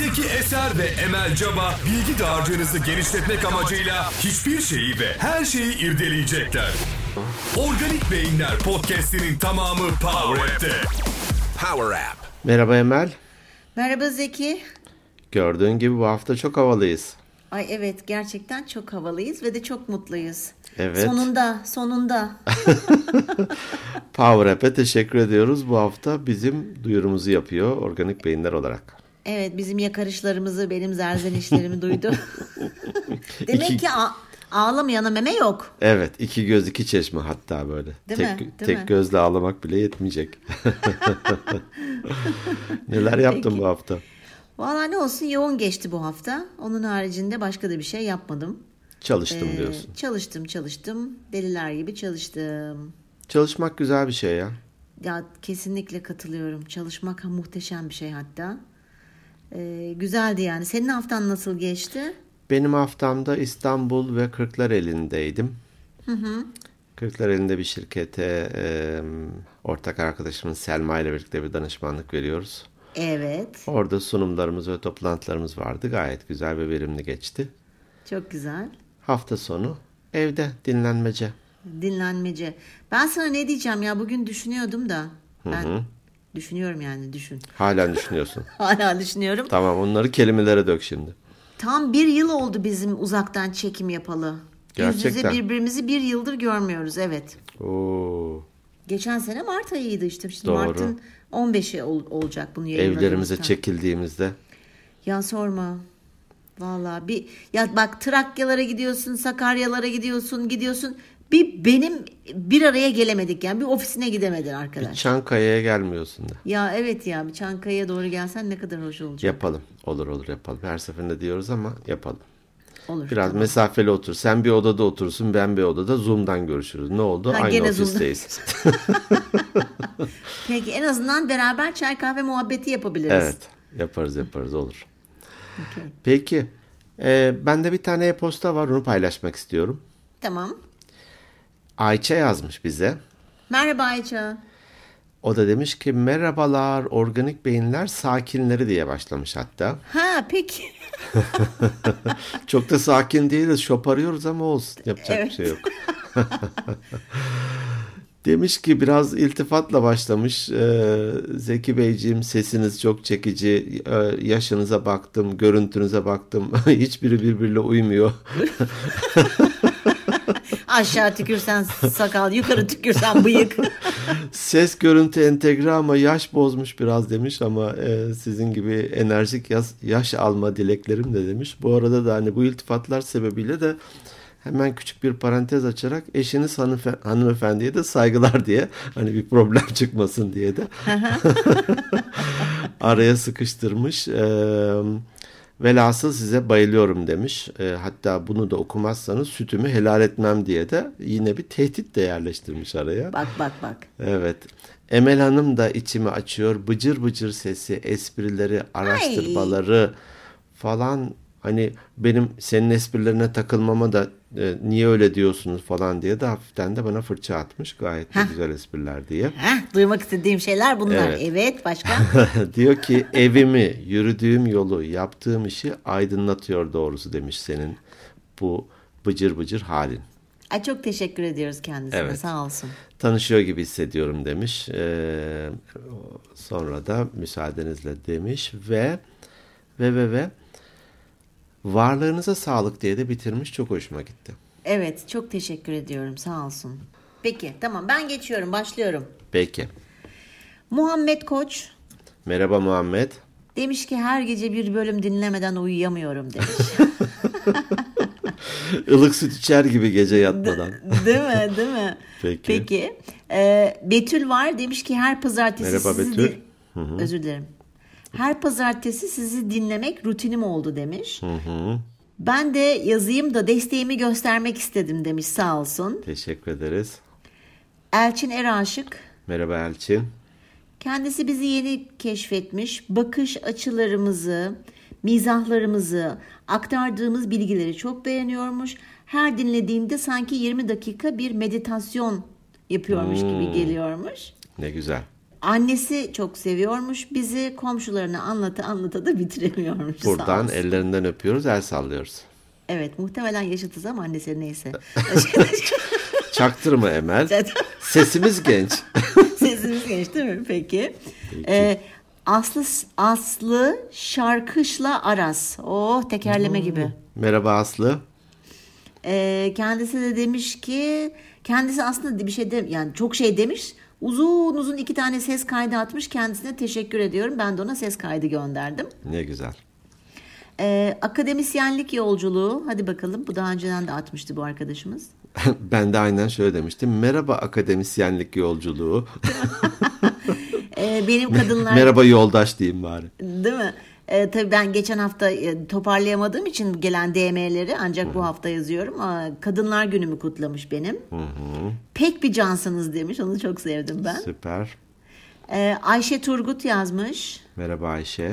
Zeki Eser ve Emel Caba bilgi dağarcığınızı genişletmek amacıyla hiçbir şeyi ve her şeyi irdeleyecekler. Organik Beyinler podcast'inin tamamı Power App'te. Power App. Merhaba Emel. Merhaba Zeki. Gördüğün gibi bu hafta çok havalıyız. Ay evet gerçekten çok havalıyız ve de çok mutluyuz. Evet. Sonunda, sonunda. Power App'e teşekkür ediyoruz. Bu hafta bizim duyurumuzu yapıyor Organik Beyinler olarak. Evet bizim yakarışlarımızı, benim zerzenişlerimi duydu. Demek İki- ki a- ağlamayana meme yok. Evet iki göz iki çeşme hatta böyle. Değil tek, mi? Değil tek mi? gözle ağlamak bile yetmeyecek. Neler yaptın Peki. bu hafta? Valla ne olsun yoğun geçti bu hafta. Onun haricinde başka da bir şey yapmadım. Çalıştım Ee, diyorsun. Çalıştım çalıştım. Deliler gibi çalıştım. Çalışmak güzel bir şey ya. Ya kesinlikle katılıyorum. Çalışmak muhteşem bir şey hatta. Ee, güzeldi yani. Senin haftan nasıl geçti? Benim haftamda İstanbul ve Kırklareli'ndeydim. Kırklareli'nde bir şirkete e, ortak arkadaşımız Selma ile birlikte bir danışmanlık veriyoruz. Evet. Orada sunumlarımız ve toplantılarımız vardı. Gayet güzel ve verimli geçti. Çok güzel. Hafta sonu evde dinlenmece. Dinlenmece. Ben sana ne diyeceğim ya bugün düşünüyordum da. Ben düşünüyorum yani düşün. Halen düşünüyorsun. Hala düşünüyorum. tamam onları kelimelere dök şimdi. Tam bir yıl oldu bizim uzaktan çekim yapalı. Yüz yüze Gerçekten. birbirimizi bir yıldır görmüyoruz evet. Oo, Geçen sene Mart ayıydı işte. Şimdi Doğru. Mart'ın 15'i ol- olacak bunu evlerimize çekildiğimizde. Ya sorma. Vallahi bir ya bak Trakyalara gidiyorsun, Sakaryalara gidiyorsun, gidiyorsun. Bir benim bir araya gelemedik yani bir ofisine gidemedin arkadaş. Çankaya'ya gelmiyorsun da. Ya evet ya bir Çankaya'ya doğru gelsen ne kadar hoş olacak. Yapalım. Olur olur yapalım. Her seferinde diyoruz ama yapalım. Olur. Biraz tamam. mesafeli otur. Sen bir odada otursun, ben bir odada. Zoom'dan görüşürüz. Ne oldu? Ha, Aynı ofisteyiz. Peki en azından beraber çay kahve muhabbeti yapabiliriz. evet. Yaparız yaparız olur. Okey. Peki. E, bende bir tane e-posta var. Onu paylaşmak istiyorum. Tamam. Ayça yazmış bize. Merhaba Ayça. O da demiş ki merhabalar organik beyinler sakinleri diye başlamış hatta. Ha peki. Çok da sakin değiliz şoparıyoruz ama olsun yapacak bir Evet. şey yok. Demiş ki biraz iltifatla başlamış. Ee, Zeki Beyciğim sesiniz çok çekici. Ee, yaşınıza baktım, görüntünüze baktım. Hiçbiri birbiriyle uymuyor. Aşağı tükürsen sakal, yukarı tükürsen bıyık. Ses görüntü entegre ama yaş bozmuş biraz demiş ama e, sizin gibi enerjik yaş, yaş alma dileklerim de demiş. Bu arada da hani bu iltifatlar sebebiyle de hemen küçük bir parantez açarak eşiniz hanıfe, hanımefendiye de saygılar diye hani bir problem çıkmasın diye de araya sıkıştırmış. Ee, velhasıl size bayılıyorum demiş. Ee, hatta bunu da okumazsanız sütümü helal etmem diye de yine bir tehdit de yerleştirmiş araya. Bak bak bak. Evet. Emel Hanım da içimi açıyor. Bıcır bıcır sesi, esprileri, araştırmaları falan hani benim senin esprilerine takılmama da e, niye öyle diyorsunuz falan diye de hafiften de bana fırça atmış. Gayet de güzel espriler diye. Heh, duymak istediğim şeyler bunlar. Evet. Evet, başka? diyor ki evimi, yürüdüğüm yolu, yaptığım işi aydınlatıyor doğrusu demiş senin bu bıcır bıcır halin. Ay çok teşekkür ediyoruz kendisine. Evet. Sağ olsun. tanışıyor gibi hissediyorum demiş. Ee, sonra da müsaadenizle demiş ve ve ve ve varlığınıza sağlık diye de bitirmiş. Çok hoşuma gitti. Evet, çok teşekkür ediyorum. Sağ olsun. Peki, tamam ben geçiyorum, başlıyorum. Peki. Muhammed Koç Merhaba Muhammed. demiş ki her gece bir bölüm dinlemeden uyuyamıyorum demiş. Ilık süt içer gibi gece yatmadan. Değil mi? Değil mi? Peki. Peki. Ee, Betül var demiş ki her pazartesi Merhaba sizi Betül. din- Özür dilerim. Her pazartesi sizi dinlemek rutinim oldu demiş. Ben de yazayım da desteğimi göstermek istedim demiş sağ olsun. Teşekkür ederiz. Elçin Eraşık Merhaba Elçin. kendisi bizi yeni keşfetmiş. Bakış açılarımızı, mizahlarımızı, aktardığımız bilgileri çok beğeniyormuş. Her dinlediğimde sanki 20 dakika bir meditasyon yapıyormuş gibi geliyormuş. Ne güzel. Annesi çok seviyormuş bizi. Komşularına anlata anlata da bitiremiyormuş. Buradan ellerinden öpüyoruz, el sallıyoruz. Evet muhtemelen yaşıtız ama annesi neyse. Çaktırma Emel. Sesimiz genç. Sesimiz genç değil mi? Peki. Ee, Aslı Aslı Şarkışla Aras. Oh tekerleme gibi. Merhaba Aslı. Ee, kendisi de demiş ki kendisi aslında bir şey de yani çok şey demiş. Uzun uzun iki tane ses kaydı atmış. Kendisine teşekkür ediyorum. Ben de ona ses kaydı gönderdim. Ne güzel. Ee, akademisyenlik yolculuğu. Hadi bakalım. Bu daha önceden de atmıştı bu arkadaşımız. ben de aynen şöyle demiştim. Merhaba akademisyenlik yolculuğu. Ee, benim kadınlar... Merhaba yoldaş diyeyim bari. Değil mi? Ee, tabii ben geçen hafta e, toparlayamadığım için gelen DM'leri ancak bu hafta yazıyorum. Aa, Kadınlar günümü kutlamış benim. Pek bir cansınız demiş. Onu çok sevdim ben. Süper. Ee, Ayşe Turgut yazmış. Merhaba Ayşe.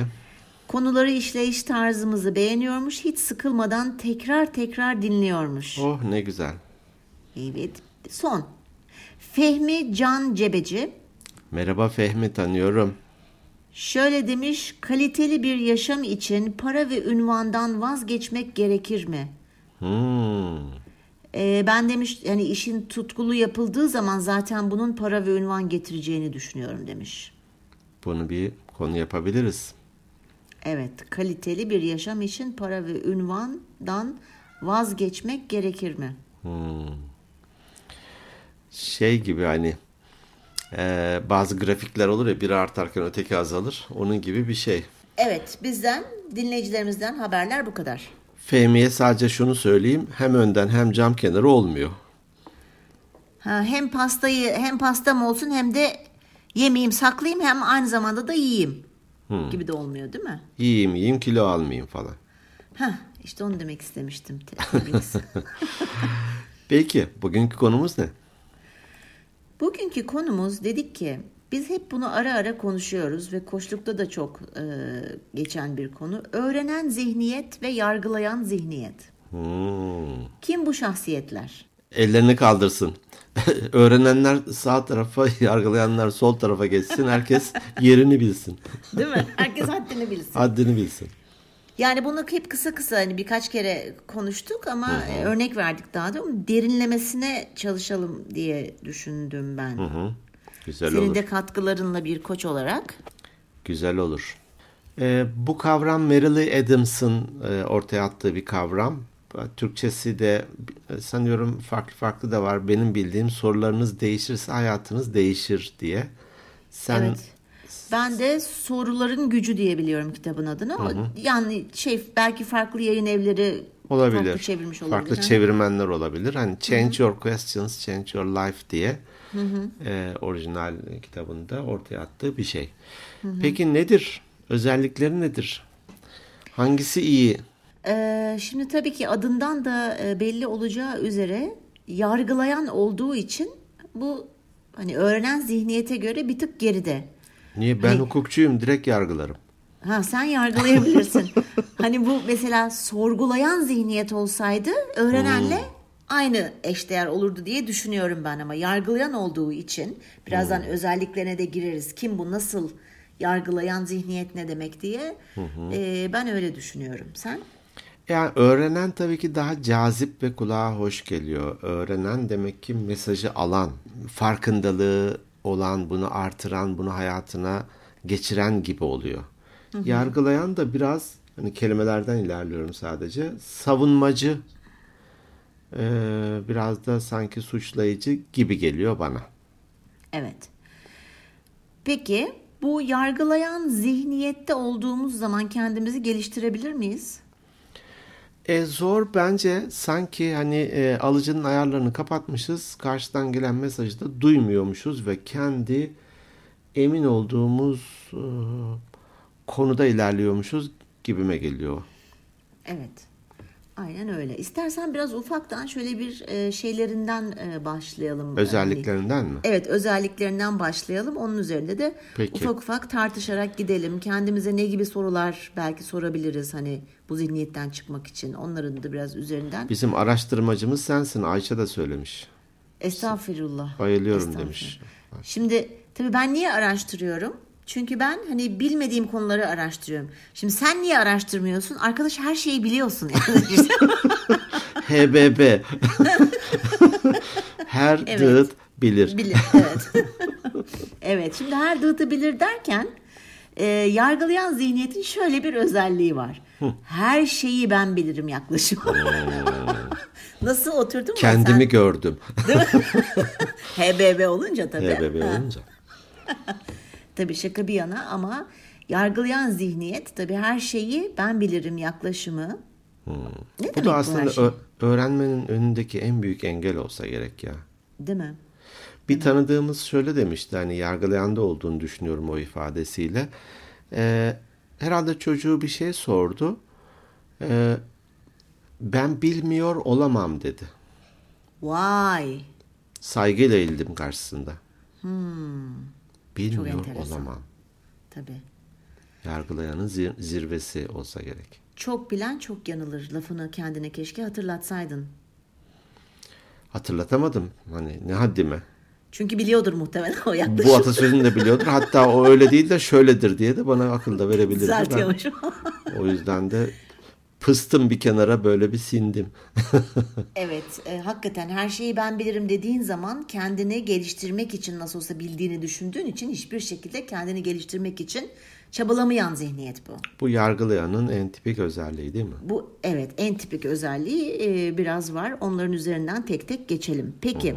Konuları işleyiş tarzımızı beğeniyormuş. Hiç sıkılmadan tekrar tekrar dinliyormuş. Oh ne güzel. Evet. Son. Fehmi Can Cebeci. Merhaba Fehmi tanıyorum. Şöyle demiş, kaliteli bir yaşam için para ve ünvandan vazgeçmek gerekir mi? Hmm. Ee, ben demiş, yani işin tutkulu yapıldığı zaman zaten bunun para ve ünvan getireceğini düşünüyorum demiş. Bunu bir konu yapabiliriz. Evet, kaliteli bir yaşam için para ve ünvandan vazgeçmek gerekir mi? Şey gibi hani e, bazı grafikler olur ya biri artarken öteki azalır. Onun gibi bir şey. Evet, bizden, dinleyicilerimizden haberler bu kadar. Fehmi'ye sadece şunu söyleyeyim. Hem önden hem cam kenarı olmuyor. Ha, hem pastayı hem pastam olsun hem de yemeyeyim saklayayım hem aynı zamanda da yiyeyim gibi de olmuyor değil mi? Yiyeyim yiyeyim kilo almayayım falan. Heh, işte onu demek istemiştim. Peki bugünkü konumuz ne? Bugünkü konumuz dedik ki biz hep bunu ara ara konuşuyoruz ve koçlukta da çok e, geçen bir konu. Öğrenen zihniyet ve yargılayan zihniyet. Hmm. Kim bu şahsiyetler? Ellerini kaldırsın. Öğrenenler sağ tarafa, yargılayanlar sol tarafa geçsin. Herkes yerini bilsin. Değil mi? Herkes haddini bilsin. Haddini bilsin. Yani bunu hep kısa kısa hani birkaç kere konuştuk ama e, örnek verdik daha da derinlemesine çalışalım diye düşündüm ben. Güzel Senin olur. de katkılarınla bir koç olarak. Güzel olur. Ee, bu kavram Merrill Adams'ın e, ortaya attığı bir kavram. Türkçesi de e, sanıyorum farklı farklı da var. Benim bildiğim sorularınız değişirse hayatınız değişir diye. Sen Evet. Ben de soruların gücü diye biliyorum kitabın adını. ama Yani şey belki farklı yayın evleri olabilir. farklı çevirmiş olabilir. Farklı Ha. çevirmenler olabilir. Hani Change Your Questions, Change Your Life diye e, orijinal kitabında ortaya attığı bir şey. Peki nedir? Özellikleri nedir? Hangisi iyi? Ee, şimdi tabii ki adından da e, belli olacağı üzere yargılayan olduğu için bu hani öğrenen zihniyete göre bir tık geride. Niye? Ben Hani- hukukçuyum. Direkt yargılarım. Ha sen yargılayabilirsin. hani bu mesela sorgulayan zihniyet olsaydı öğrenenle aynı eşdeğer olurdu diye düşünüyorum ben ama yargılayan olduğu için birazdan özelliklerine de gireriz. Kim bu nasıl yargılayan zihniyet ne demek diye e, ben öyle düşünüyorum. Sen? Yani öğrenen tabii ki daha cazip ve kulağa hoş geliyor. Öğrenen demek ki mesajı alan, farkındalığı olan, bunu artıran, bunu hayatına geçiren gibi oluyor. Yargılayan da biraz, hani kelimelerden ilerliyorum sadece, savunmacı, eee, biraz da sanki suçlayıcı gibi geliyor bana. Evet. Peki bu yargılayan zihniyette olduğumuz zaman kendimizi geliştirebilir miyiz? E, zor bence sanki hani e, alıcının ayarlarını kapatmışız. Karşıdan gelen mesajı da duymuyormuşuz ve kendi emin olduğumuz e, konuda ilerliyormuşuz gibime geliyor. Evet. Aynen öyle. İstersen biraz ufaktan şöyle bir e, şeylerinden e, başlayalım. Özelliklerinden mi? Evet özelliklerinden başlayalım. Onun üzerinde de Peki. ufak ufak tartışarak gidelim. Kendimize ne gibi sorular belki sorabiliriz hani bu zihniyetten çıkmak için. Onların da biraz üzerinden. Bizim araştırmacımız sensin. Ayşe de söylemiş. Estağfirullah. Bayılıyorum Estağfirullah. demiş. Şimdi Tabii ben niye araştırıyorum? Çünkü ben hani bilmediğim konuları araştırıyorum. Şimdi sen niye araştırmıyorsun? Arkadaş her şeyi biliyorsun. Yani. HBB. Her Evet. dıt bilir. Bilir, evet. evet, şimdi her dağıtı bilir derken e, yargılayan zihniyetin şöyle bir özelliği var. Her şeyi ben bilirim yaklaşımı. Nasıl oturdun mu Kendimi sen? gördüm. HBB olunca tabii. HBB olunca. Tabii şaka bir yana ama yargılayan zihniyet tabii her şeyi ben bilirim yaklaşımı. Ne Bu demek da aslında şey? ö- öğrenmenin önündeki en büyük engel olsa gerek ya. Değil mi? Bir tanıdığımız şöyle demişti hani yargılayanda olduğunu düşünüyorum o ifadesiyle. Ee, herhalde çocuğu bir şey sordu. Ee, ben bilmiyor olamam dedi. Vay. Saygıyla eğildim karşısında. Hmm. Enteresan. olamam. Tabii. Yargılayanın zir- zirvesi olsa gerek. Çok bilen çok yanılır. Lafını kendine keşke hatırlatsaydın. Hatırlatamadım. Hani ne haddime. Çünkü biliyordur muhtemelen o yaklaşımı. Bu atasözünü de biliyordur. Hatta o öyle değil de şöyledir diye de bana akıl da verebilirdi. Düzeltiyormuş. O yüzden de pıstım bir kenara böyle bir sindim. evet, e, hakikaten her şeyi ben bilirim dediğin zaman kendini geliştirmek için nasıl olsa bildiğini düşündüğün için hiçbir şekilde kendini geliştirmek için çabalamayan zihniyet bu. Bu yargılayanın en tipik özelliği değil mi? Bu evet en tipik özelliği e, biraz var. Onların üzerinden tek tek geçelim. Peki.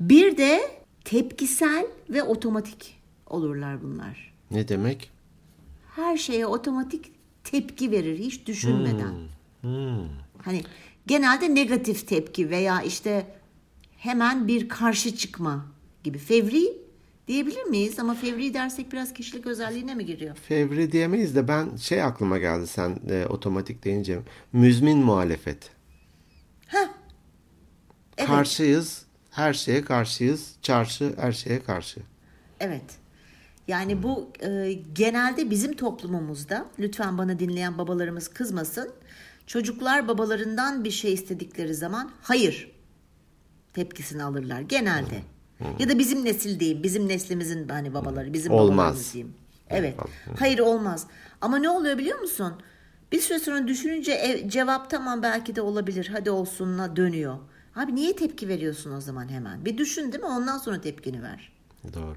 Bir de tepkisel ve otomatik olurlar bunlar. Ne demek? Her şeye otomatik tepki verir hiç düşünmeden. Hmm. Hani genelde negatif tepki veya işte hemen bir karşı çıkma gibi. Fevri diyebilir miyiz? Ama fevri dersek biraz kişilik özelliğine mi giriyor? Fevri diyemeyiz de ben şey aklıma geldi sen e, otomatik deyince. Müzmin muhalefet. Evet. Karşıyız. Her şeye karşıyız. Çarşı her şeye karşı. Evet. Yani bu e, genelde bizim toplumumuzda lütfen bana dinleyen babalarımız kızmasın. Çocuklar babalarından bir şey istedikleri zaman hayır tepkisini alırlar genelde. Ya da bizim nesil diyeyim. Bizim neslimizin hani babaları, bizim Olmaz. babalarımız diyeyim. Evet. Hayır olmaz. Ama ne oluyor biliyor musun? Bir süre sonra düşününce e, cevap tamam belki de olabilir. Hadi olsunla dönüyor. Abi niye tepki veriyorsun o zaman hemen? Bir düşün değil mi? Ondan sonra tepkini ver. Doğru.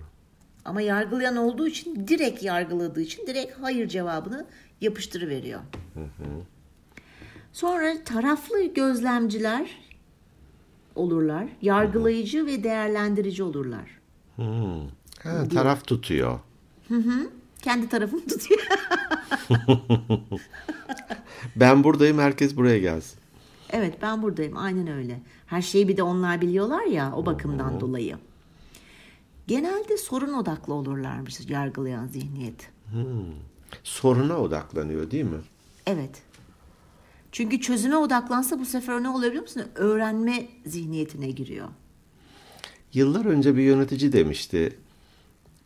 Ama yargılayan olduğu için direkt yargıladığı için direkt hayır cevabını yapıştırıveriyor. Sonra taraflı gözlemciler olurlar. Yargılayıcı ve değerlendirici olurlar. Hmm. Ha, taraf tutuyor. Kendi tarafını tutuyor. Ben buradayım herkes buraya gelsin. evet ben buradayım aynen öyle. Her şeyi bir de onlar biliyorlar ya o bakımdan dolayı. Genelde sorun odaklı olurlarmış yargılayan zihniyet. Soruna odaklanıyor değil mi? Evet. Çünkü çözüme odaklansa bu sefer ne oluyor biliyor musun? Öğrenme zihniyetine giriyor. Yıllar önce bir yönetici demişti.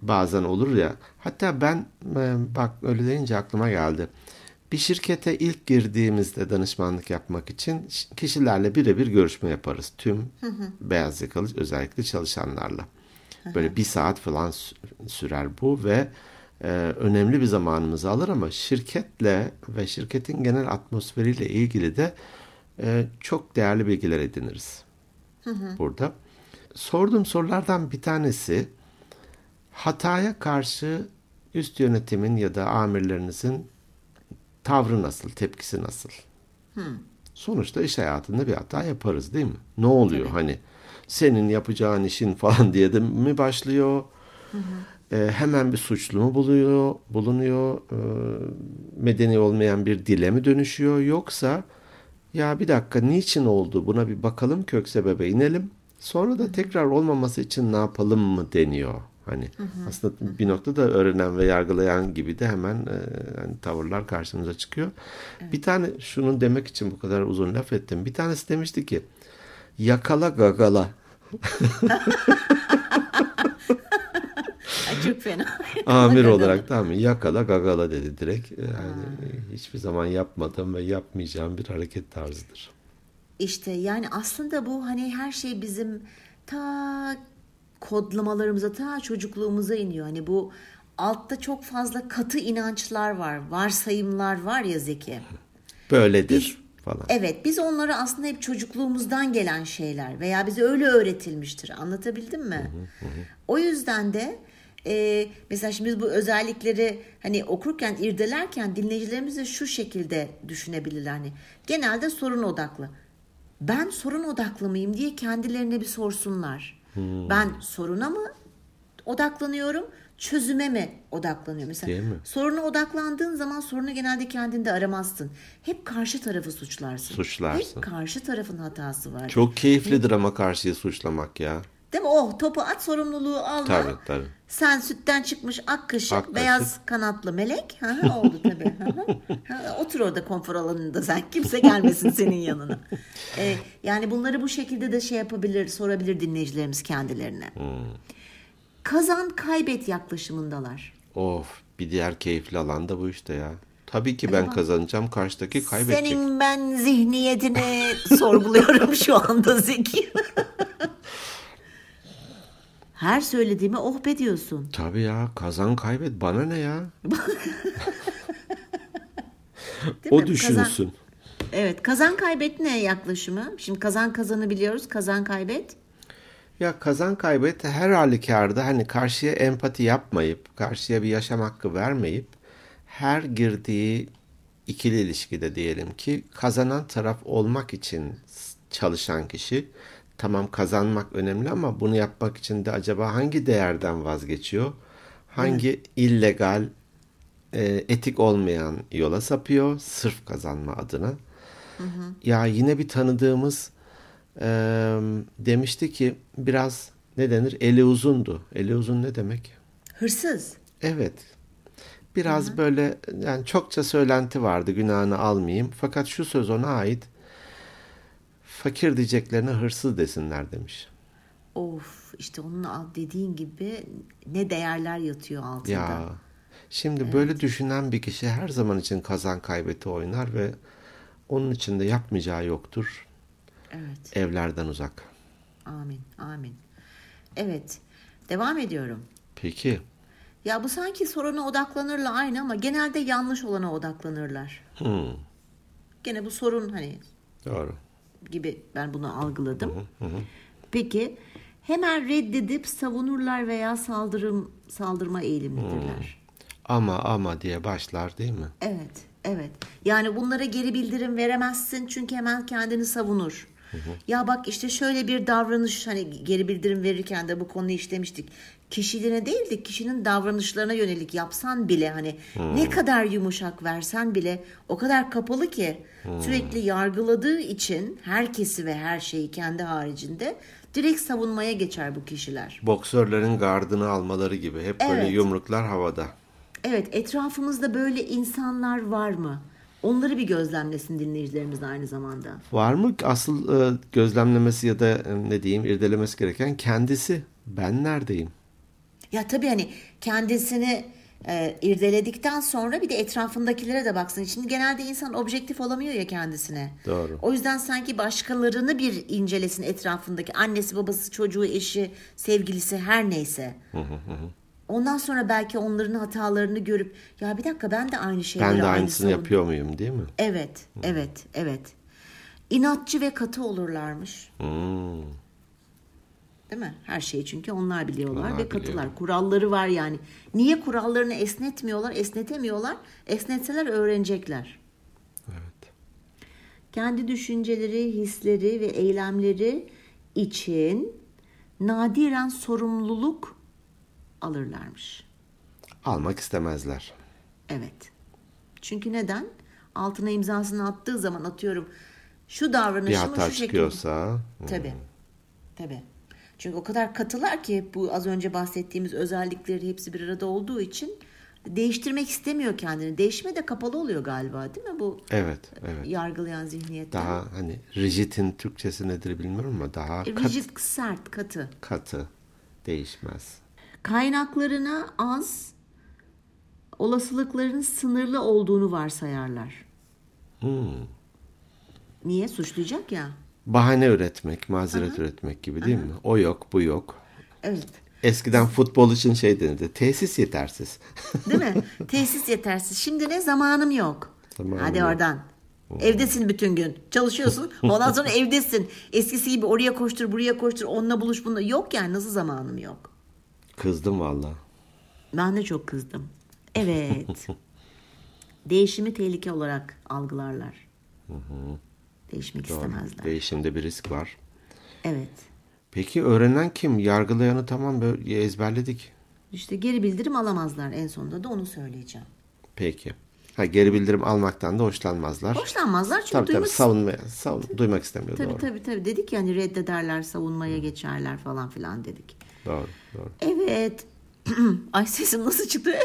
Bazen olur ya. Hatta ben e, bak öyle deyince aklıma geldi. Bir şirkete ilk girdiğimizde danışmanlık yapmak için kişilerle birebir görüşme yaparız. Tüm beyaz yakalı özellikle çalışanlarla. Böyle bir saat falan sü- sürer bu ve e, önemli bir zamanımızı alır ama şirketle ve şirketin genel atmosferiyle ilgili de e, çok değerli bilgiler ediniriz burada. Sorduğum sorulardan bir tanesi hataya karşı üst yönetimin ya da amirlerinizin tavrı nasıl, tepkisi nasıl? Sonuçta iş hayatında bir hata yaparız değil mi? Ne oluyor hani senin yapacağın işin falan diye de mi başlıyor? Ee, hemen bir suçlu mu buluyor, bulunuyor? Ee, medeni olmayan bir dile mi dönüşüyor? Yoksa ya bir dakika niçin oldu buna bir bakalım kök sebebe inelim. Sonra da tekrar olmaması için ne yapalım mı deniyor. Hani aslında bir noktada öğrenen ve yargılayan gibi de hemen e, hani tavırlar karşımıza çıkıyor. Bir tane şunu demek için bu kadar uzun laf ettim. Bir tanesi demişti ki yakala gagala. Ay, çok fena. Amir olarak tamam mı? Yakala gagala dedi direkt. Yani hiçbir zaman yapmadım ve yapmayacağım bir hareket tarzıdır. İşte yani aslında bu hani her şey bizim ta kodlamalarımıza ta çocukluğumuza iniyor. Hani bu altta çok fazla katı inançlar var, varsayımlar var ya Zeki. Böyledir falan. Evet biz onları aslında hep çocukluğumuzdan gelen şeyler veya bize öyle öğretilmiştir. Anlatabildim mi? O yüzden de e, mesela şimdi biz bu özellikleri hani okurken irdelerken dinleyicilerimiz de şu şekilde düşünebilirler. Hani genelde sorun odaklı. Ben sorun odaklı mıyım diye kendilerine bir sorsunlar. Ben soruna mı odaklanıyorum, çözüme mi odaklanıyorum? Mesela Değil mi? soruna odaklandığın zaman sorunu genelde kendinde aramazsın. Hep karşı tarafı suçlarsın. Suçlarsın. Hep karşı tarafın hatası var. Çok keyiflidir ama karşıyı suçlamak ya. Değil mi? Oh topu at sorumluluğu alma. Tabii tabii. Sen sütten çıkmış ak kaşık, Ak kaşık. beyaz kanatlı melek. Hı hı, oldu tabii. Hı. Ha, Otur orada konfor alanında sen. Kimse gelmesin senin yanına. Ee, yani bunları bu şekilde de şey yapabilir, sorabilir dinleyicilerimiz kendilerine. Hmm. Kazan kaybet yaklaşımındalar. Of bir diğer keyifli alan da bu işte ya. Tabii ki ben kazanacağım karşıdaki kaybedecek. Senin ben zihniyetini sorguluyorum şu anda Zeki. Her söylediğime oh be diyorsun. Tabii ya kazan kaybet bana ne ya? O mi? düşünsün. Kazan- Evet kazan kaybet ne yaklaşımı? Şimdi kazan kazanı biliyoruz. Kazan kaybet. Ya kazan kaybet her halükarda hani karşıya empati yapmayıp, karşıya bir yaşam hakkı vermeyip her girdiği ikili ilişkide diyelim ki kazanan taraf olmak için çalışan kişi tamam kazanmak önemli ama bunu yapmak için de acaba hangi değerden vazgeçiyor? Hangi illegal, e, etik olmayan yola sapıyor sırf kazanma adına? Ya yine bir tanıdığımız e, demişti ki biraz ne denir? Eli uzundu. Eli uzun ne demek? Hırsız. Evet. Biraz böyle yani çokça söylenti vardı günahını almayayım. Fakat şu söz ona ait. Fakir diyeceklerine hırsız desinler demiş. Of işte onun dediğin gibi ne değerler yatıyor altında. Ya şimdi böyle düşünen bir kişi her zaman için kazan kaybeti oynar ve onun için de yapmayacağı yoktur. Evet. Evlerden uzak. Amin. Amin. Evet. Devam ediyorum. Peki. Ya bu sanki soruna odaklanırla aynı ama genelde yanlış olana odaklanırlar. Hmm, Gene bu sorun hani doğru. gibi ben bunu algıladım. Peki hemen reddedip savunurlar veya saldırım saldırma eğilimlidirler. Ama ama diye başlar değil mi? Evet, evet. Yani bunlara geri bildirim veremezsin çünkü hemen kendini savunur. Ya bak işte şöyle bir davranış hani geri bildirim verirken de bu konuyu işlemiştik. Kişiliğine değil de kişinin davranışlarına yönelik yapsan bile hani ne kadar yumuşak versen bile o kadar kapalı ki sürekli yargıladığı için herkesi ve her şeyi kendi haricinde direkt savunmaya geçer bu kişiler. Boksörlerin gardını almaları gibi. Hep böyle Evet. yumruklar havada. Evet, etrafımızda böyle insanlar var mı? Onları bir gözlemlesin dinleyicilerimiz aynı zamanda. Var mı asıl e, gözlemlemesi ya da e, ne diyeyim irdelemesi gereken kendisi. Ben neredeyim? Ya tabii hani kendisini e, irdeledikten sonra bir de etrafındakilere de baksın. Şimdi genelde insan objektif olamıyor ya kendisine. Doğru. O yüzden sanki başkalarını bir incelesin etrafındaki annesi, babası, çocuğu, eşi, sevgilisi her neyse. Ondan sonra belki onların hatalarını görüp ya bir dakika ben de aynı şeyleri Ben de aynı aynısını savun- yapıyor muyum değil mi? Evet, evet, evet. İnatçı ve katı olurlarmış. Hmm. Değil mi? Her şeyi çünkü onlar biliyorlar Onlar ve katılar. biliyor. Kuralları var yani. Niye kurallarını esnetmiyorlar, esnetemiyorlar? Esnetseler öğrenecekler. Evet. Kendi düşünceleri, hisleri ve eylemleri için nadiren sorumluluk alırlarmış. Almak istemezler. Evet. Çünkü neden? Altına imzasını attığı zaman atıyorum şu Bir davranışımı hata şu şekilde... çıkıyorsa Tabii. Tabii. Çünkü o kadar katılar ki bu az önce bahsettiğimiz özellikleri hepsi bir arada olduğu için değiştirmek istemiyor kendini. Değişime de kapalı oluyor galiba değil mi bu evet, evet. yargılayan zihniyette? Daha hani rigidin Türkçesi nedir bilmiyorum ama daha kat- Rigid, sert, katı. katı değişmez. Kaynaklarına az, olasılıkların sınırlı olduğunu varsayarlar. Hmm. Niye? Suçlayacak ya. Bahane üretmek, mazeret üretmek gibi değil mi? O yok, bu yok. Evet. Eskiden futbol için şey denirdi. Tesis yetersiz. Değil mi? Tesis yetersiz. Şimdi ne? Zamanım yok. Zamanım Hadi yok. oradan. Evdesin bütün gün. Çalışıyorsun. Ondan sonra evdesin. Eskisi gibi oraya koştur, buraya koştur, onunla buluş, bununla. Yok yani nasıl zamanım yok. Kızdım valla. Ben de çok kızdım. Evet. Değişimi tehlike olarak algılarlar. Değişmek istemezler. Değişimde bir risk var. Evet. Peki öğrenen kim? Yargılayanı tamam böyle ezberledik. İşte geri bildirim alamazlar en sonunda da onu söyleyeceğim. Peki. Ha, geri bildirim almaktan da hoşlanmazlar. Hoşlanmazlar çünkü tabii tabii duymak, savunmaya, savun, duymak istemiyor. tabii, doğru. tabii tabii dedik yani reddederler, savunmaya geçerler falan filan dedik. Doğru, doğru. Evet. Ay sesim nasıl çıktı?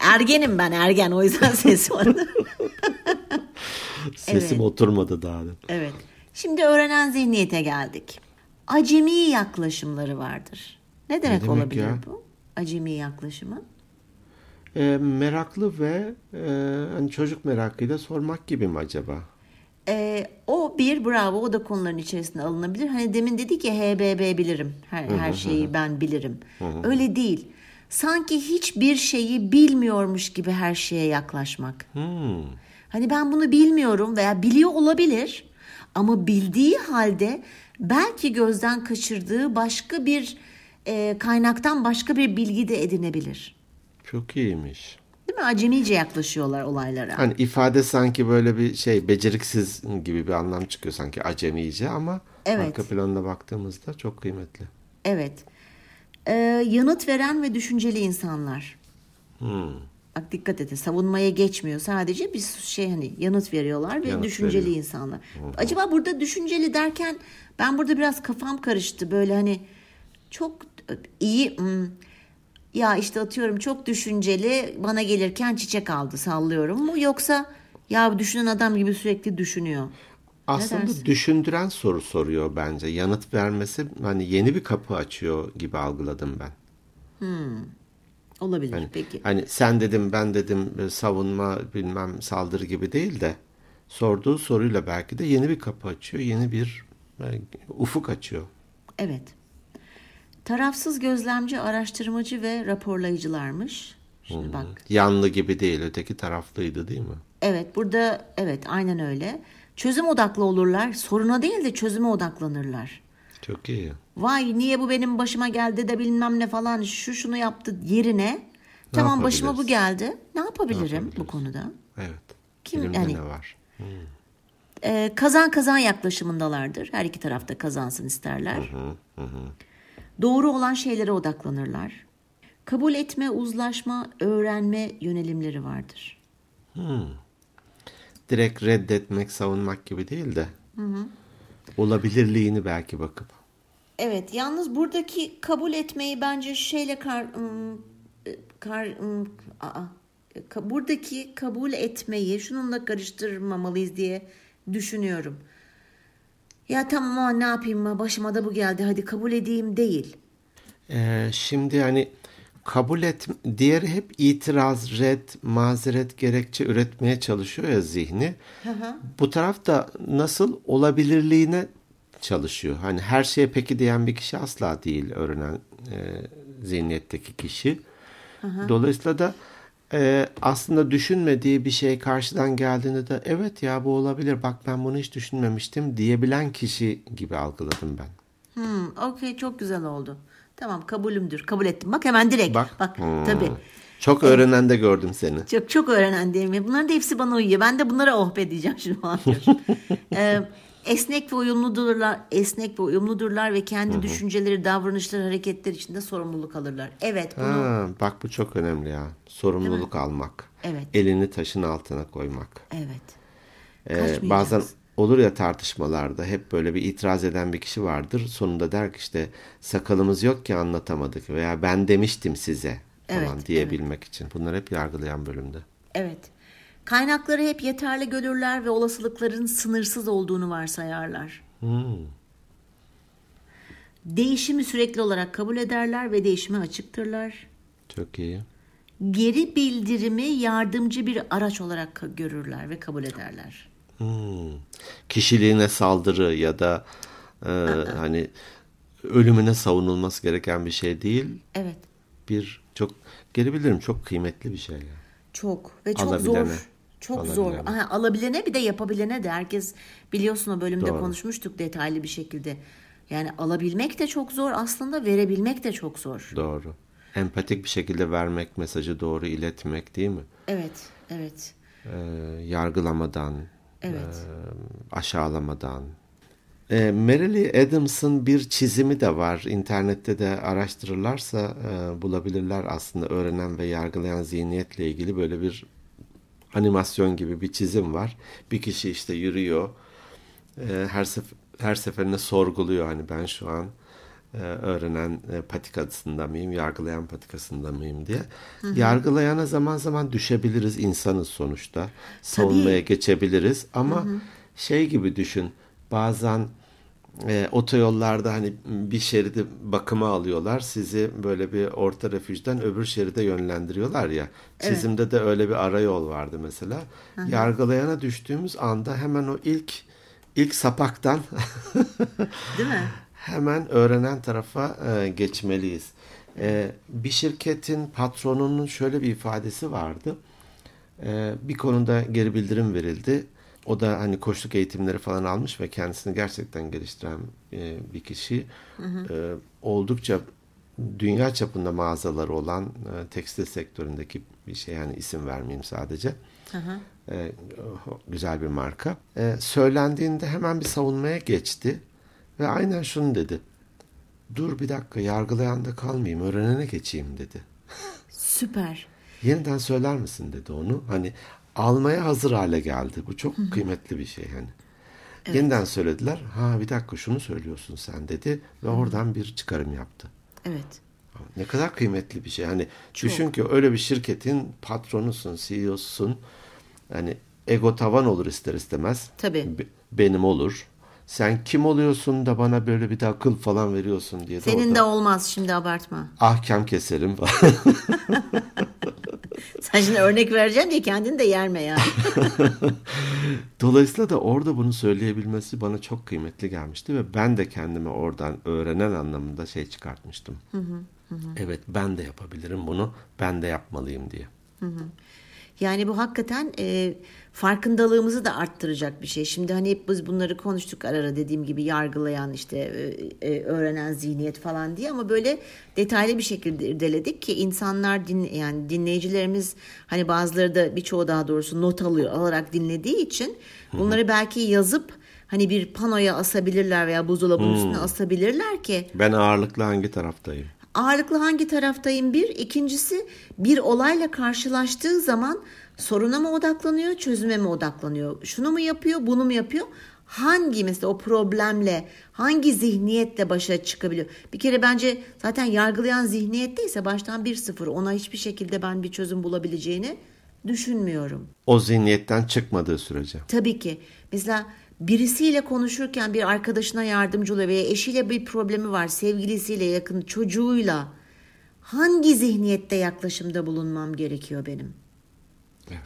Ergenim ben ergen o yüzden sesim var. Sesim Evet. oturmadı daha. da. evet. Şimdi öğrenen zihniyete geldik. Acemi yaklaşımları vardır. Ne demek, demek olabilir ya? bu? Acemi yaklaşımı. E, meraklı ve e, hani çocuk merakıyla sormak gibi mi acaba? Ee, o bir bravo o da konuların içerisine alınabilir. Hani demin dedi ki HBB bilirim. Her, her şeyi ben bilirim. Öyle değil. Sanki hiçbir şeyi bilmiyormuş gibi her şeye yaklaşmak. Hani ben bunu bilmiyorum veya biliyor olabilir ama bildiği halde belki gözden kaçırdığı başka bir e, kaynaktan başka bir bilgi de edinebilir. Çok iyiymiş. Değil mi? Acemice yaklaşıyorlar olaylara. Hani ifade sanki böyle bir şey beceriksiz gibi bir anlam çıkıyor sanki acemice ama Evet. arka planına baktığımızda çok kıymetli. Evet. Ee, yanıt veren ve düşünceli insanlar. Hmm. Bak dikkat edin savunmaya geçmiyor. Sadece bir şey hani yanıt veriyorlar ve Yanıt düşünceli veriyor. insanlar. Acaba burada düşünceli derken ben burada biraz kafam karıştı. Böyle hani çok iyi hmm, ya işte atıyorum çok düşünceli bana gelirken çiçek aldı sallıyorum mu yoksa ya düşünen adam gibi sürekli düşünüyor. Aslında düşündüren soru soruyor bence. Yanıt vermesi hani yeni bir kapı açıyor gibi algıladım ben. Olabilir Hani, peki. hani sen dedim ben dedim e, savunma bilmem saldırı gibi değil de sorduğu soruyla belki de yeni bir kapı açıyor. Yeni bir e, ufuk açıyor. Evet. Tarafsız gözlemci, araştırmacı ve raporlayıcılarmış. Şimdi bak. Yanlı gibi değil öteki taraflıydı değil mi? Evet burada evet aynen öyle. Çözüm odaklı olurlar. Soruna değil de çözüme odaklanırlar. Çok iyi. Vay niye bu benim başıma geldi de bilmem ne falan şu şunu yaptı yerine. tamam başıma bu geldi. Ne yapabilirim bu konuda? Evet. Kim- Elimde yani- ne var? Ee, kazan kazan yaklaşımındalardır. Her iki tarafta kazansın isterler. Doğru olan şeylere odaklanırlar. Kabul etme, uzlaşma, öğrenme yönelimleri vardır. Direkt reddetmek, savunmak gibi değil de olabilirliğini belki bakıp. Evet, yalnız buradaki kabul etmeyi bence şeyle kar, ım, kar aa, buradaki kabul etmeyi şununla karıştırmamalıyız diye düşünüyorum. Ya tamam ama ne yapayım ama başıma da bu geldi hadi kabul edeyim değil. Ee, şimdi hani kabul et, diğeri hep itiraz, red, mazeret, gerekçe üretmeye çalışıyor ya zihni. Bu taraf da nasıl olabilirliğine çalışıyor. Hani her şeye peki diyen bir kişi asla değil öğrenen e, zihniyetteki kişi. Dolayısıyla da e, aslında düşünmediği bir şey karşıdan geldiğinde de evet ya bu olabilir bak ben bunu hiç düşünmemiştim diyebilen kişi gibi algıladım ben. Hmm, okey çok güzel oldu. Tamam kabulümdür. Kabul ettim. Bak hemen direkt. Bak. Bak, Hmm. tabii. Çok öğrenen de gördüm seni. Çok çok öğrenen değilim. ya. Bunların da hepsi bana uyuyor. Ben de bunlara oh be diyeceğim şimdi. Ee, esnek ve uyumludurlar. Esnek ve uyumludurlar ve kendi düşünceleri, davranışları, hareketler içinde sorumluluk alırlar. Evet bunu Ha, bak bu çok önemli ya. Sorumluluk almak. Evet. Elini taşın altına koymak. evet. Ee, bazen olur ya tartışmalarda hep böyle bir itiraz eden bir kişi vardır. Sonunda der ki işte sakalımız yok ki anlatamadık veya ben demiştim size falan Evet, diyebilmek için. Bunlar hep yargılayan bölümde. Evet. Kaynakları hep yeterli görürler ve olasılıkların sınırsız olduğunu varsayarlar. Değişimi sürekli olarak kabul ederler ve değişime açıktırlar. Çok iyi. Geri bildirimi yardımcı bir araç olarak görürler ve kabul ederler. Hmm. Kişiliğine saldırı ya da e, hani ölümüne savunulması gereken bir şey değil. Evet. Bir çok geri bilirim çok kıymetli bir şey. Yani. Çok ve çok Alabilene. zor. Çok Alabilene. zor. Aha, alabilene bir de yapabilene de herkes biliyorsun o bölümde Doğru. konuşmuştuk detaylı bir şekilde. Yani alabilmek de çok zor aslında verebilmek de çok zor. Doğru. Empatik bir şekilde vermek, mesajı doğru iletmek değil mi? Evet, evet. Ee, yargılamadan, Evet. e, aşağılamadan. E, Merily Adams'ın bir çizimi de var. İnternette de araştırırlarsa e, bulabilirler aslında öğrenen ve yargılayan zihniyetle ilgili böyle bir animasyon gibi bir çizim var. Bir kişi işte yürüyor. E, her sef her seferinde sorguluyor hani ben şu an e, öğrenen e, patikasında mıyım, yargılayan patikasında mıyım diye. Yargılayana zaman zaman düşebiliriz, insanız sonuçta. Savunmaya geçebiliriz ama şey gibi düşün. Bazen e, otoyollarda hani bir şeridi bakıma alıyorlar. Sizi böyle bir orta refüjden öbür şeride yönlendiriyorlar ya. Çizimde de öyle bir arayol vardı mesela. Yargılayana düştüğümüz anda hemen o ilk ilk sapaktan Değil mi? hemen öğrenen tarafa e, geçmeliyiz. E, bir şirketin patronunun şöyle bir ifadesi vardı. E, bir konuda geri bildirim verildi. O da hani koçluk eğitimleri falan almış ve kendisini gerçekten geliştiren e, bir kişi. E, oldukça dünya çapında mağazaları olan e, tekstil sektöründeki bir şey yani isim vermeyeyim sadece. E, güzel bir marka. E, söylendiğinde hemen bir savunmaya geçti ve aynen şunu dedi. Dur bir dakika yargılayanda kalmayayım öğrenene geçeyim dedi. Süper. Yeniden söyler misin dedi onu. Hani almaya hazır hale geldi. Bu çok kıymetli bir şey yani. Yeniden söylediler. Ha bir dakika şunu söylüyorsun sen dedi ve oradan bir çıkarım yaptı. Evet. Ne kadar kıymetli bir şey. Hani düşün ki öyle bir şirketin patronusun, CEO'sun. Hani ego tavan olur ister istemez. Tabii. Be- benim olur. Sen kim oluyorsun da bana böyle bir de akıl falan veriyorsun diye de Senin orada de olmaz şimdi abartma. ahkam keserim falan. Sen şimdi örnek vereceksin diye kendini de yerme yani. Dolayısıyla da orada bunu söyleyebilmesi bana çok kıymetli gelmişti ve ben de kendime oradan öğrenen anlamında şey çıkartmıştım. Evet ben de yapabilirim bunu, ben de yapmalıyım diye. Yani bu hakikaten e, farkındalığımızı da arttıracak bir şey. Şimdi hani hep biz bunları konuştuk ara ara dediğim gibi yargılayan işte e, e, öğrenen zihniyet falan diye ama böyle detaylı bir şekilde irdeledik ki insanlar din, yani dinleyicilerimiz hani bazıları da birçoğu daha doğrusu not alıyor alarak dinlediği için bunları belki yazıp hani bir panoya asabilirler veya buzdolabının üstüne asabilirler ki Ben ağırlıklı hangi taraftayım? Ağırlıklı hangi taraftayım bir. ikincisi bir olayla karşılaştığı zaman soruna mı odaklanıyor, çözüme mi odaklanıyor? Şunu mu yapıyor, bunu mu yapıyor? Hangi mesela o problemle, hangi zihniyetle başa çıkabiliyor? Bir kere bence zaten yargılayan zihniyetteyse baştan bir sıfır ona hiçbir şekilde ben bir çözüm bulabileceğini düşünmüyorum. O zihniyetten çıkmadığı sürece. Tabii ki. Mesela birisiyle konuşurken bir arkadaşına yardımcı oluyor veya eşiyle bir problemi var, sevgilisiyle yakın, çocuğuyla hangi zihniyette yaklaşımda bulunmam gerekiyor benim?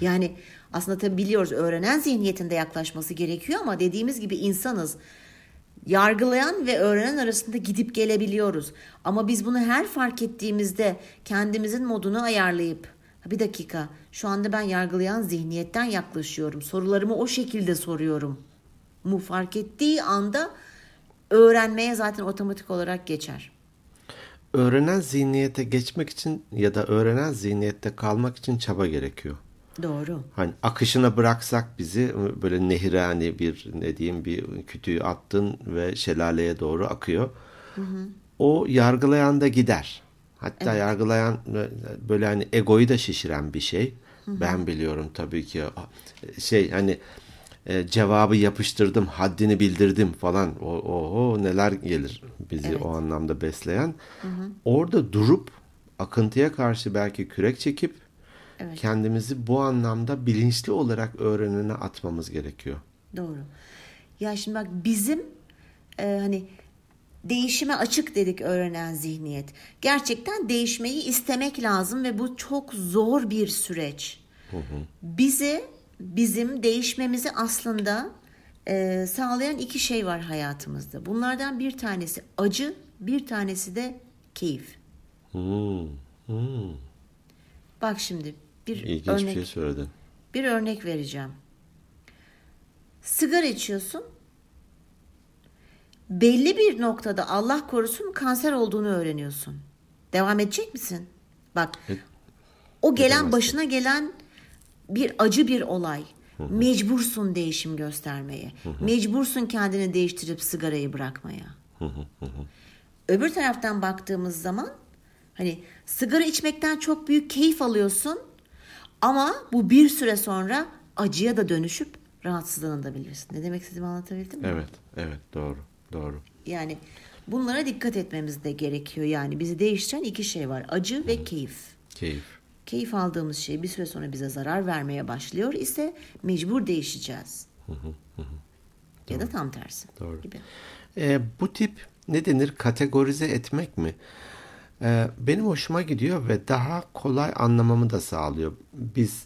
Yani aslında tabii biliyoruz öğrenen zihniyetinde yaklaşması gerekiyor ama dediğimiz gibi insanız. Yargılayan ve öğrenen arasında gidip gelebiliyoruz. Ama biz bunu her fark ettiğimizde kendimizin modunu ayarlayıp bir dakika şu anda ben yargılayan zihniyetten yaklaşıyorum. Sorularımı o şekilde soruyorum. Mu fark ettiği anda öğrenmeye zaten otomatik olarak geçer. Öğrenen zihniyete geçmek için ya da öğrenen zihniyette kalmak için çaba gerekiyor. Doğru. Hani akışına bıraksak bizi böyle nehire hani bir ne diyeyim bir kütüğü attın ve şelaleye doğru akıyor. O yargılayan da gider. Hatta yargılayan böyle hani egoyu da şişiren bir şey. Ben biliyorum tabii ki şey hani e, cevabı yapıştırdım, haddini bildirdim falan. O, o, neler gelir bizi o anlamda besleyen. Orada durup akıntıya karşı belki kürek çekip kendimizi bu anlamda bilinçli olarak öğrenene atmamız gerekiyor. Doğru. Ya şimdi bak bizim e, hani değişime açık dedik öğrenen zihniyet. Gerçekten değişmeyi istemek lazım ve bu çok zor bir süreç. Bize bizim değişmemizi aslında e, sağlayan iki şey var hayatımızda. Bunlardan bir tanesi acı, Bir tanesi de keyif. Hmm, hmm. Bak şimdi bir İlginç örnek bir şey söyledin. bir örnek vereceğim. Sigara içiyorsun. Belli bir noktada Allah korusun kanser olduğunu öğreniyorsun. Devam edecek misin? Bak. Et- O gelen edemezsin. başına gelen bir acı bir olay. Mecbursun değişim göstermeye. Mecbursun kendini değiştirip sigarayı bırakmaya. Öbür taraftan baktığımız zaman hani sigara içmekten çok büyük keyif alıyorsun ama bu bir süre sonra acıya da dönüşüp rahatsızlanabilirsin. Ne demek istediğimi anlatabildim mi? Evet, evet doğru, doğru. Yani bunlara dikkat etmemiz de gerekiyor. Yani bizi değiştiren iki şey var. Acı ve keyif. Keyif. Keyif aldığımız şey bir süre sonra bize zarar vermeye başlıyor ise mecbur değişeceğiz. ya da tam tersi Doğru. gibi. E, bu tip ne denir kategorize etmek mi? E, benim hoşuma gidiyor ve daha kolay anlamamı da sağlıyor. Biz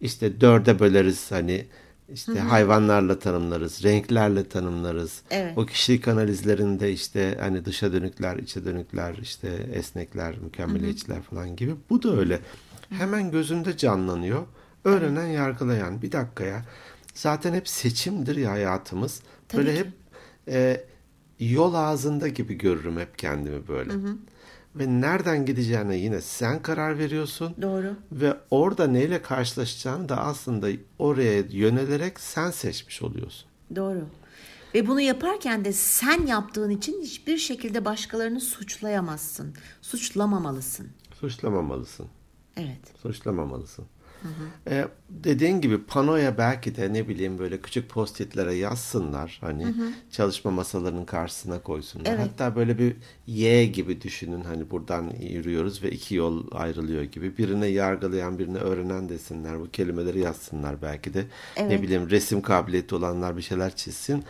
işte dörde böleriz hani işte hayvanlarla tanımlarız, renklerle tanımlarız. Evet. O kişilik analizlerinde işte hani dışa dönükler, içe dönükler, işte esnekler, mükemmeliyetçiler falan gibi. Bu da öyle. Hemen gözünde canlanıyor. Öğrenen, yargılayan. Bir dakika ya. Zaten hep seçimdir ya hayatımız. Tabii Böyle ki. hep e, yol ağzında gibi görürüm hep kendimi böyle. Ve nereden gideceğine yine sen karar veriyorsun. Doğru. Ve orada neyle karşılaşacağını da aslında oraya yönelerek sen seçmiş oluyorsun. Doğru. Ve bunu yaparken de sen yaptığın için hiçbir şekilde başkalarını suçlayamazsın. Suçlamamalısın. Suçlamamalısın. Evet. Suçlamamalısın. E, dediğin gibi panoya belki de ne bileyim böyle küçük postitlere yazsınlar. Hani çalışma masalarının karşısına koysunlar. Evet. Hatta böyle bir Y gibi düşünün. Hani buradan yürüyoruz ve iki yol ayrılıyor gibi. Birine yargılayan birine öğrenen desinler. Bu kelimeleri yazsınlar belki de. Evet. Ne bileyim resim kabiliyeti olanlar bir şeyler çizsin.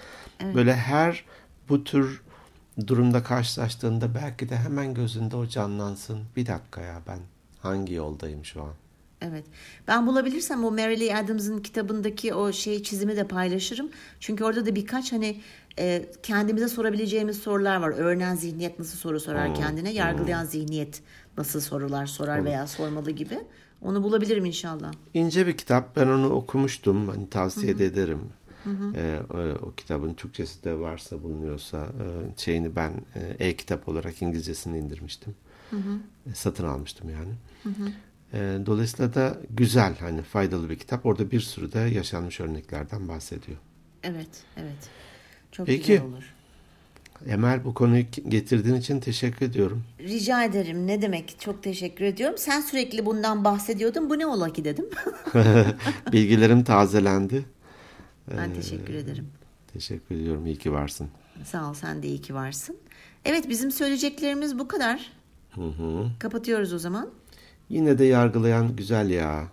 Böyle her bu tür durumda karşılaştığında belki de hemen gözünde o canlansın. Bir dakika ya ben hangi yoldayım şu an? Evet. Ben bulabilirsem o Mary Lee Adams'ın kitabındaki o şey çizimi de paylaşırım. Çünkü orada da birkaç hani e, kendimize sorabileceğimiz sorular var. Öğrenen zihniyet nasıl soru sorar kendine, yargılayan zihniyet nasıl sorular sorar veya sormalı gibi. Onu bulabilirim inşallah. İnce bir kitap. Ben onu okumuştum. Hani tavsiye de ederim. Ee, o, o kitabın Türkçesi de varsa bulunuyorsa e, şeyini ben e, e-kitap olarak İngilizcesini indirmiştim. E, satın almıştım yani. E, dolayısıyla da güzel hani faydalı bir kitap. Orada bir sürü de yaşanmış örneklerden bahsediyor. Evet, evet. Çok Peki. güzel olur. Emel bu konuyu getirdiğin için teşekkür ediyorum. Rica ederim. Ne demek? Çok teşekkür ediyorum. Sen sürekli bundan bahsediyordun. Bu ne ola ki dedim. Bilgilerim tazelendi. ben teşekkür ederim. Teşekkür ediyorum. İyi ki varsın. Sağ ol. Sen de iyi ki varsın. Evet bizim söyleyeceklerimiz bu kadar. Kapatıyoruz o zaman. Yine de yargılayan güzel ya.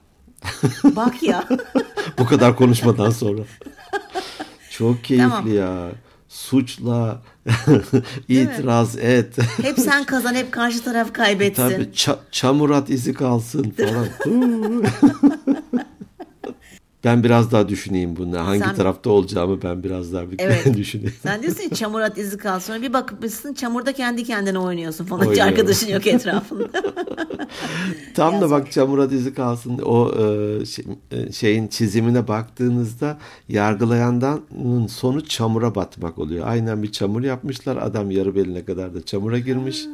Bak ya. Bu kadar konuşmadan sonra. Çok keyifli Tamam. ya. Suçla, itiraz et. hep sen kazan, hep karşı taraf kaybetsin. Tabii ça- çamur at izi kalsın falan. Ben biraz daha düşüneyim bunu. Hangi Sen- tarafta olacağımı ben biraz daha bir Evet. düşüneyim. Sen diyorsun ya çamur at izi kal. Sonra bir bakmışsın çamurda kendi kendine oynuyorsun falan. Hiç Oynuyorum. arkadaşın yok etrafında. Tam da Yazık. bak çamur at izi kalsın. O e, şey- e, şeyin çizimine baktığınızda yargılayandan sonu çamura batmak oluyor. Aynen bir çamur yapmışlar. Adam yarı beline kadar da çamura girmiş.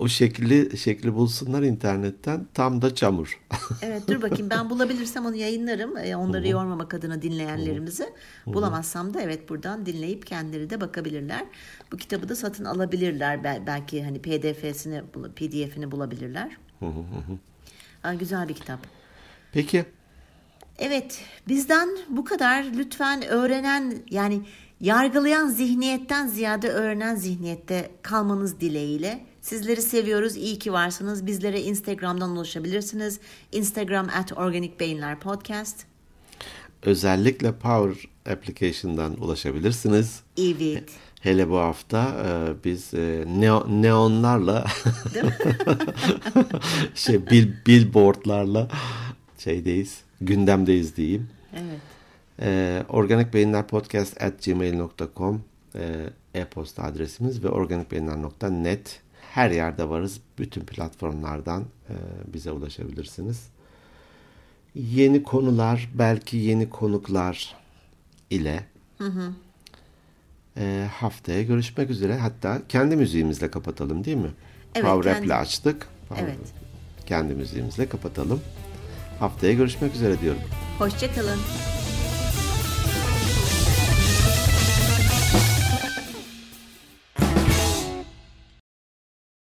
O şekli şekli bulsunlar internetten. Tam da çamur. evet dur bakayım ben bulabilirsem onu yayınlarım. Ee, Onları yormamak adına dinleyenlerimizi. Bulamazsam da evet buradan dinleyip kendileri de bakabilirler. Bu kitabı da satın alabilirler. Bel- Belki hani PDF'sini, PDF'ini bulabilirler. Aa, güzel bir kitap. Peki. Evet, bizden bu kadar. Lütfen öğrenen yani yargılayan zihniyetten ziyade öğrenen zihniyette kalmanız dileğiyle. Sizleri seviyoruz. İyi ki varsınız. Bizlere Instagram'dan ulaşabilirsiniz. Instagram at Organik Beyinler Podcast. Özellikle Power Application'dan ulaşabilirsiniz. Evet. Hele bu hafta e, biz e, neo- neonlarla şey bil, billboardlarla şeydeyiz, gündemdeyiz diyeyim. Evet. E, Organik Beyinler Podcast at gmail.com e, e-posta adresimiz ve organikbeyinler.net her yerde varız. Bütün platformlardan e, bize ulaşabilirsiniz. Yeni konular, belki yeni konuklar ile e, haftaya görüşmek üzere. Hatta kendi müziğimizle kapatalım değil mi? Evet, Power kendi- açtık. Power- Evet. Kendi müziğimizle kapatalım. Haftaya görüşmek üzere diyorum. Hoşçakalın.